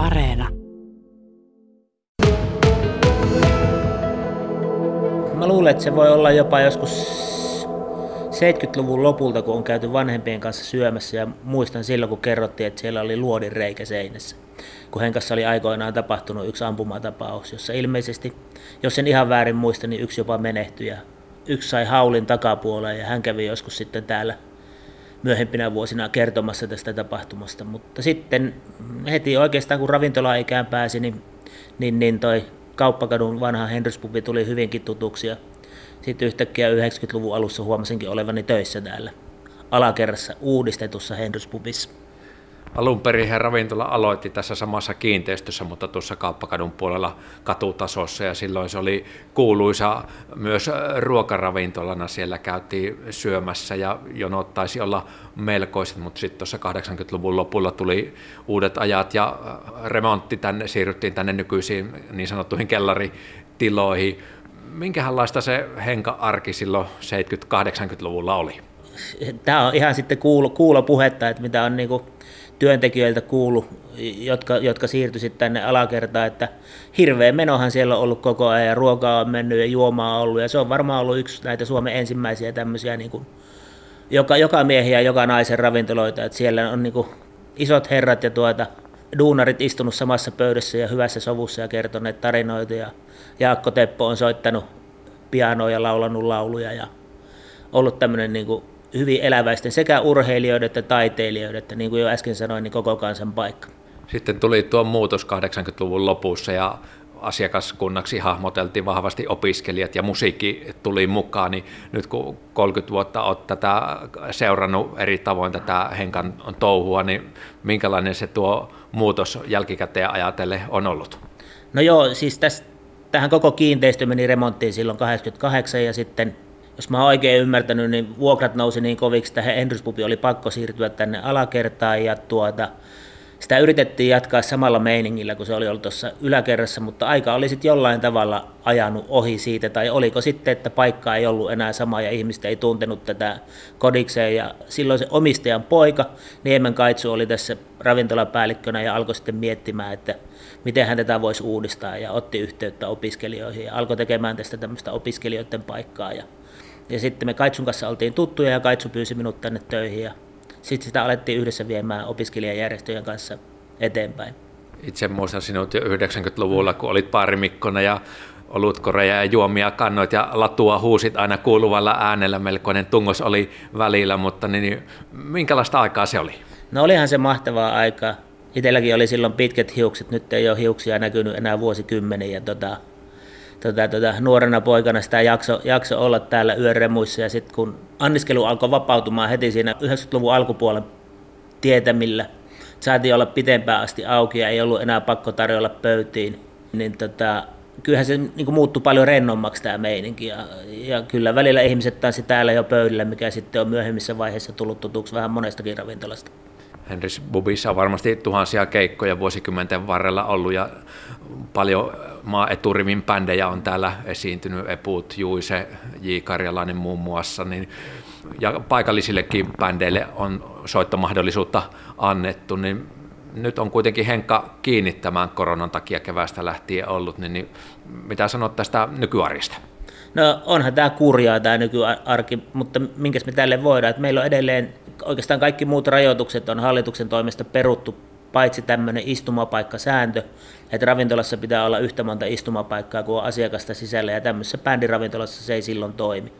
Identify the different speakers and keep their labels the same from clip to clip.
Speaker 1: Areena.
Speaker 2: Mä luulen, että se voi olla jopa joskus 70-luvun lopulta, kun on käyty vanhempien kanssa syömässä ja muistan silloin, kun kerrottiin, että siellä oli luodin reikä seinässä. Kun Henkassa oli aikoinaan tapahtunut yksi ampumatapaus, jossa ilmeisesti, jos en ihan väärin muista, niin yksi jopa menehtyi ja yksi sai haulin takapuoleen ja hän kävi joskus sitten täällä myöhempinä vuosina kertomassa tästä tapahtumasta. Mutta sitten heti oikeastaan kun ravintola-ikään pääsi, niin, niin, niin toi kauppakadun vanha Henryspubi tuli hyvinkin tutuksi ja sitten yhtäkkiä 90-luvun alussa huomasinkin olevani töissä täällä alakerrassa uudistetussa Henryspubissa.
Speaker 3: Alun perin ravintola aloitti tässä samassa kiinteistössä, mutta tuossa kauppakadun puolella katutasossa ja silloin se oli kuuluisa myös ruokaravintolana. Siellä käytiin syömässä ja jonot taisi olla melkoiset, mutta sitten tuossa 80-luvun lopulla tuli uudet ajat ja remontti tänne, siirryttiin tänne nykyisiin niin sanottuihin kellaritiloihin minkälaista se henka-arki silloin 70-80-luvulla oli?
Speaker 2: Tämä on ihan sitten kuulo, kuulo puhetta, että mitä on niinku työntekijöiltä kuullut, jotka, jotka siirtyivät tänne alakertaan, että hirveä menohan siellä on ollut koko ajan ja ruokaa on mennyt ja juomaa on ollut. Ja se on varmaan ollut yksi näitä Suomen ensimmäisiä tämmöisiä niin kuin joka, joka miehiä ja joka naisen ravintoloita, että siellä on niin kuin isot herrat ja tuota, duunarit istunut samassa pöydässä ja hyvässä sovussa ja kertoneet tarinoita. Ja Jaakko Teppo on soittanut pianoa ja laulanut lauluja ja ollut tämmöinen niin kuin hyvin eläväisten sekä urheilijoiden että taiteilijoiden, että niin kuin jo äsken sanoin, niin koko kansan paikka.
Speaker 3: Sitten tuli tuo muutos 80-luvun lopussa ja asiakaskunnaksi hahmoteltiin vahvasti opiskelijat ja musiikki tuli mukaan, niin nyt kun 30 vuotta olet tätä seurannut eri tavoin tätä Henkan touhua, niin minkälainen se tuo muutos jälkikäteen ajatellen on ollut?
Speaker 2: No joo, siis tästä, tähän koko kiinteistö meni remonttiin silloin 88 ja sitten jos mä oon oikein ymmärtänyt, niin vuokrat nousi niin koviksi, että Hendryspubi oli pakko siirtyä tänne alakertaan ja tuota, sitä yritettiin jatkaa samalla meiningillä, kun se oli ollut tuossa yläkerrassa, mutta aika oli sitten jollain tavalla ajanut ohi siitä, tai oliko sitten, että paikka ei ollut enää sama ja ihmiset ei tuntenut tätä kodikseen, ja silloin se omistajan poika, Niemen Kaitsu, oli tässä ravintolapäällikkönä ja alkoi sitten miettimään, että miten hän tätä voisi uudistaa, ja otti yhteyttä opiskelijoihin, ja alkoi tekemään tästä tämmöistä opiskelijoiden paikkaa, ja, ja sitten me Kaitsun kanssa oltiin tuttuja, ja Kaitsu pyysi minut tänne töihin, ja sitten sitä alettiin yhdessä viemään opiskelijajärjestöjen kanssa eteenpäin.
Speaker 3: Itse muistan sinut jo 90-luvulla, kun olit paarimikkona ja olutkoreja ja juomia kannoit ja latua huusit aina kuuluvalla äänellä. Melkoinen tungos oli välillä, mutta niin, niin, minkälaista aikaa se oli?
Speaker 2: No olihan se mahtavaa aikaa. Itselläkin oli silloin pitkät hiukset, nyt ei ole hiuksia näkynyt enää vuosikymmeniä. Tota, tota, tota, nuorena poikana sitä jakso, jakso olla täällä yöremuissa ja sitten kun anniskelu alkoi vapautumaan heti siinä 90-luvun alkupuolen tietämillä, saatiin olla pitempään asti auki ja ei ollut enää pakko tarjolla pöytiin, niin tota, kyllähän se niin muuttui paljon rennommaksi tämä meininki ja, ja kyllä välillä ihmiset tanssi täällä jo pöydillä, mikä sitten on myöhemmissä vaiheissa tullut tutuksi vähän monestakin ravintolasta.
Speaker 3: Henris Bubissa on varmasti tuhansia keikkoja vuosikymmenten varrella ollut ja paljon maa eturivin bändejä on täällä esiintynyt, Eput, Juise, J. Karjalainen muun muassa, niin, ja paikallisillekin bändeille on soittomahdollisuutta annettu, niin nyt on kuitenkin Henkka kiinnittämään koronan takia kevästä lähtien ollut, niin, niin mitä sanot tästä nykyarista?
Speaker 2: No onhan tämä kurjaa tämä nykyarki, mutta minkäs me tälle voidaan, että meillä on edelleen oikeastaan kaikki muut rajoitukset on hallituksen toimesta peruttu, paitsi tämmöinen istumapaikkasääntö, että ravintolassa pitää olla yhtä monta istumapaikkaa kuin asiakasta sisällä, ja tämmöisessä bändiravintolassa se ei silloin toimi.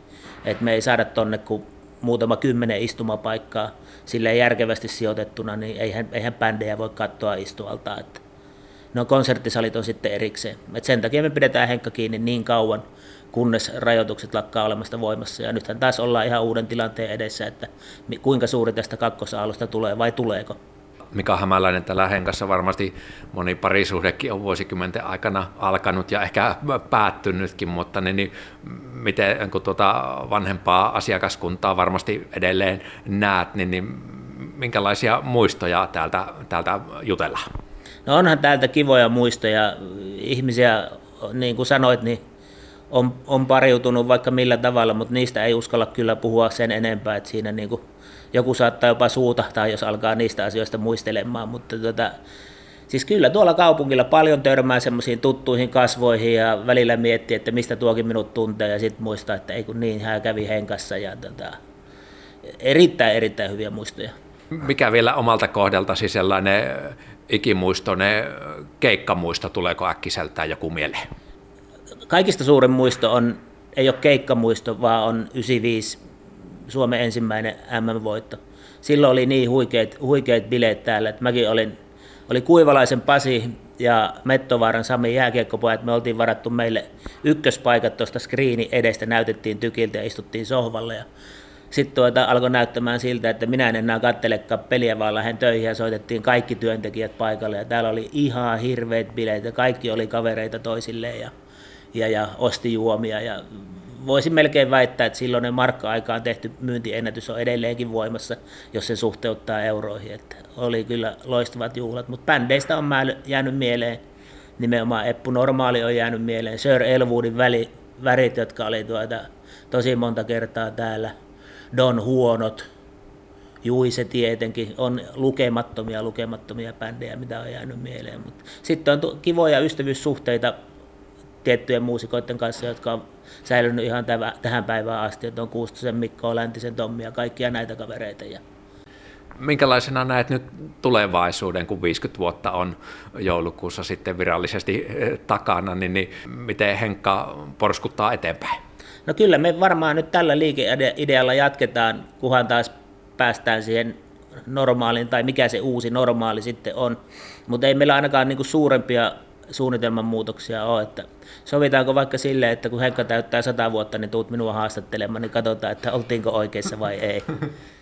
Speaker 2: Et me ei saada tonne kuin muutama kymmenen istumapaikkaa sille järkevästi sijoitettuna, niin eihän, eihän bändejä voi katsoa istualta. Että no konserttisalit on sitten erikseen. Et sen takia me pidetään Henkka kiinni niin kauan, kunnes rajoitukset lakkaa olemasta voimassa. Ja nythän taas ollaan ihan uuden tilanteen edessä, että kuinka suuri tästä kakkosaalosta tulee vai tuleeko.
Speaker 3: Mika Hämäläinen tällä henkassa varmasti moni parisuhdekin on vuosikymmenten aikana alkanut ja ehkä päättynytkin, mutta niin, niin miten kun tuota vanhempaa asiakaskuntaa varmasti edelleen näet, niin, niin minkälaisia muistoja täältä, täältä jutellaan?
Speaker 2: No onhan täältä kivoja muistoja. Ihmisiä, niin kuin sanoit, niin on, on pariutunut vaikka millä tavalla, mutta niistä ei uskalla kyllä puhua sen enempää, että siinä niin kuin joku saattaa jopa suutahtaa, jos alkaa niistä asioista muistelemaan, mutta tota, Siis kyllä tuolla kaupungilla paljon törmää semmoisiin tuttuihin kasvoihin ja välillä miettii, että mistä tuokin minut tuntee ja sitten muistaa, että ei kun niin, hän kävi Henkassa ja tota, erittäin erittäin hyviä muistoja.
Speaker 3: Mikä vielä omalta kohdaltasi sellainen ikimuistoinen keikkamuisto, tuleeko äkkiseltään joku mieleen?
Speaker 2: Kaikista suurin muisto on, ei ole keikkamuisto, vaan on 95 Suomen ensimmäinen MM-voitto. Silloin oli niin huikeat, huikeat bileet täällä, että mäkin olin, oli Kuivalaisen Pasi ja Mettovaaran Sami jääkiekkopojat, me oltiin varattu meille ykköspaikat tuosta screeni edestä, näytettiin tykiltä ja istuttiin sohvalle ja sitten tuota, alkoi näyttämään siltä, että minä en enää kattelekaan peliä, vaan lähden töihin ja soitettiin kaikki työntekijät paikalle. Ja täällä oli ihan hirveät bileet ja kaikki oli kavereita toisilleen ja, ja, ja osti juomia. Ja voisin melkein väittää, että silloin markka-aikaan tehty myyntiennätys on edelleenkin voimassa, jos se suhteuttaa euroihin. Että oli kyllä loistavat juhlat, mutta bändeistä on jäänyt mieleen nimenomaan Eppu Normaali on jäänyt mieleen, Sir Elwoodin väli, värit, jotka oli tuota, tosi monta kertaa täällä. Don Huonot, Juise tietenkin, on lukemattomia, lukemattomia bändejä, mitä on jäänyt mieleen. Mutta sitten on kivoja ystävyyssuhteita tiettyjen muusikoiden kanssa, jotka on säilynyt ihan tähän päivään asti, että on Kuustosen Mikko, Läntisen Tommi ja kaikkia näitä kavereita. Ja
Speaker 3: Minkälaisena näet nyt tulevaisuuden, kun 50 vuotta on joulukuussa sitten virallisesti eh, takana, niin, niin miten Henkka porskuttaa eteenpäin?
Speaker 2: No kyllä me varmaan nyt tällä liikeidealla jatketaan, kunhan taas päästään siihen normaaliin, tai mikä se uusi normaali sitten on. Mutta ei meillä ainakaan niinku suurempia suunnitelman muutoksia ole. Että sovitaanko vaikka sille, että kun Henkka täyttää sata vuotta, niin tuut minua haastattelemaan, niin katsotaan, että oltiinko oikeassa vai ei.